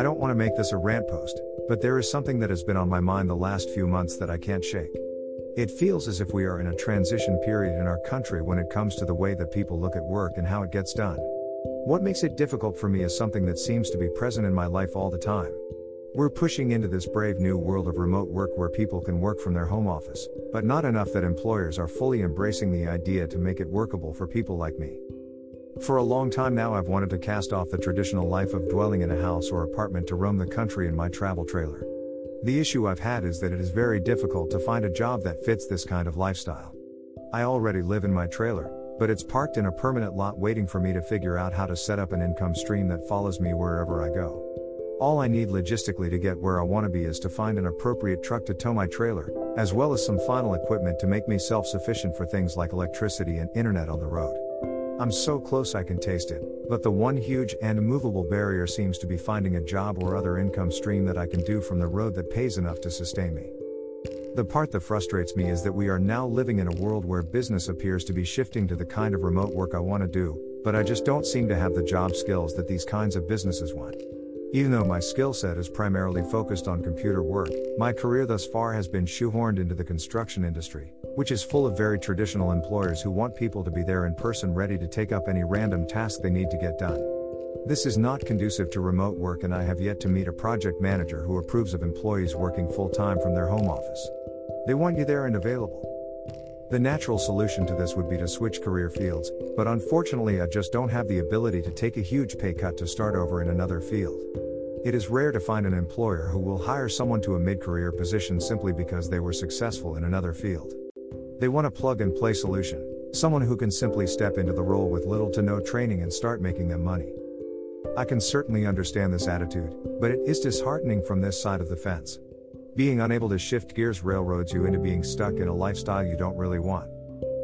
I don't want to make this a rant post, but there is something that has been on my mind the last few months that I can't shake. It feels as if we are in a transition period in our country when it comes to the way that people look at work and how it gets done. What makes it difficult for me is something that seems to be present in my life all the time. We're pushing into this brave new world of remote work where people can work from their home office, but not enough that employers are fully embracing the idea to make it workable for people like me. For a long time now, I've wanted to cast off the traditional life of dwelling in a house or apartment to roam the country in my travel trailer. The issue I've had is that it is very difficult to find a job that fits this kind of lifestyle. I already live in my trailer, but it's parked in a permanent lot waiting for me to figure out how to set up an income stream that follows me wherever I go. All I need logistically to get where I want to be is to find an appropriate truck to tow my trailer, as well as some final equipment to make me self sufficient for things like electricity and internet on the road. I'm so close I can taste it, but the one huge and immovable barrier seems to be finding a job or other income stream that I can do from the road that pays enough to sustain me. The part that frustrates me is that we are now living in a world where business appears to be shifting to the kind of remote work I want to do, but I just don't seem to have the job skills that these kinds of businesses want. Even though my skill set is primarily focused on computer work, my career thus far has been shoehorned into the construction industry, which is full of very traditional employers who want people to be there in person ready to take up any random task they need to get done. This is not conducive to remote work, and I have yet to meet a project manager who approves of employees working full time from their home office. They want you there and available. The natural solution to this would be to switch career fields, but unfortunately, I just don't have the ability to take a huge pay cut to start over in another field. It is rare to find an employer who will hire someone to a mid career position simply because they were successful in another field. They want a plug and play solution, someone who can simply step into the role with little to no training and start making them money. I can certainly understand this attitude, but it is disheartening from this side of the fence. Being unable to shift gears railroads you into being stuck in a lifestyle you don't really want.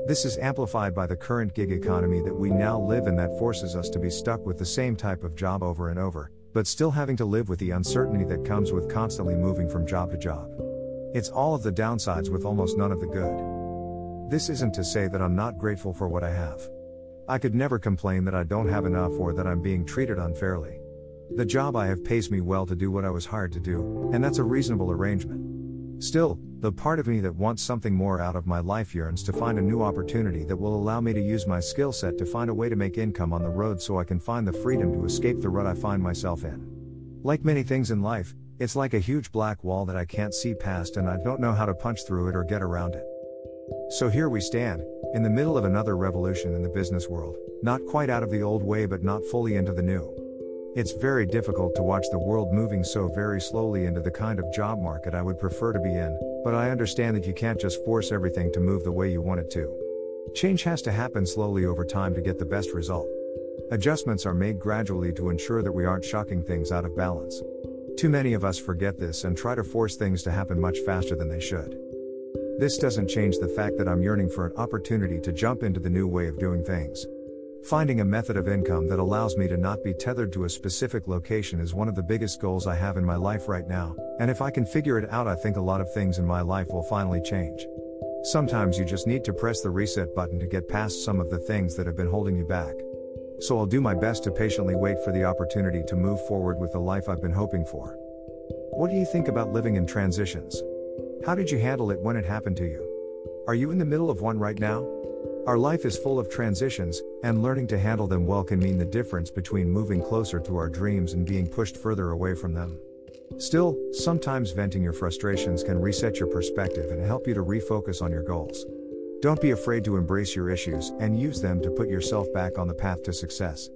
This is amplified by the current gig economy that we now live in that forces us to be stuck with the same type of job over and over, but still having to live with the uncertainty that comes with constantly moving from job to job. It's all of the downsides with almost none of the good. This isn't to say that I'm not grateful for what I have. I could never complain that I don't have enough or that I'm being treated unfairly. The job I have pays me well to do what I was hired to do, and that's a reasonable arrangement. Still, the part of me that wants something more out of my life yearns to find a new opportunity that will allow me to use my skill set to find a way to make income on the road so I can find the freedom to escape the rut I find myself in. Like many things in life, it's like a huge black wall that I can't see past and I don't know how to punch through it or get around it. So here we stand, in the middle of another revolution in the business world, not quite out of the old way but not fully into the new. It's very difficult to watch the world moving so very slowly into the kind of job market I would prefer to be in, but I understand that you can't just force everything to move the way you want it to. Change has to happen slowly over time to get the best result. Adjustments are made gradually to ensure that we aren't shocking things out of balance. Too many of us forget this and try to force things to happen much faster than they should. This doesn't change the fact that I'm yearning for an opportunity to jump into the new way of doing things. Finding a method of income that allows me to not be tethered to a specific location is one of the biggest goals I have in my life right now, and if I can figure it out, I think a lot of things in my life will finally change. Sometimes you just need to press the reset button to get past some of the things that have been holding you back. So I'll do my best to patiently wait for the opportunity to move forward with the life I've been hoping for. What do you think about living in transitions? How did you handle it when it happened to you? Are you in the middle of one right now? Our life is full of transitions, and learning to handle them well can mean the difference between moving closer to our dreams and being pushed further away from them. Still, sometimes venting your frustrations can reset your perspective and help you to refocus on your goals. Don't be afraid to embrace your issues and use them to put yourself back on the path to success.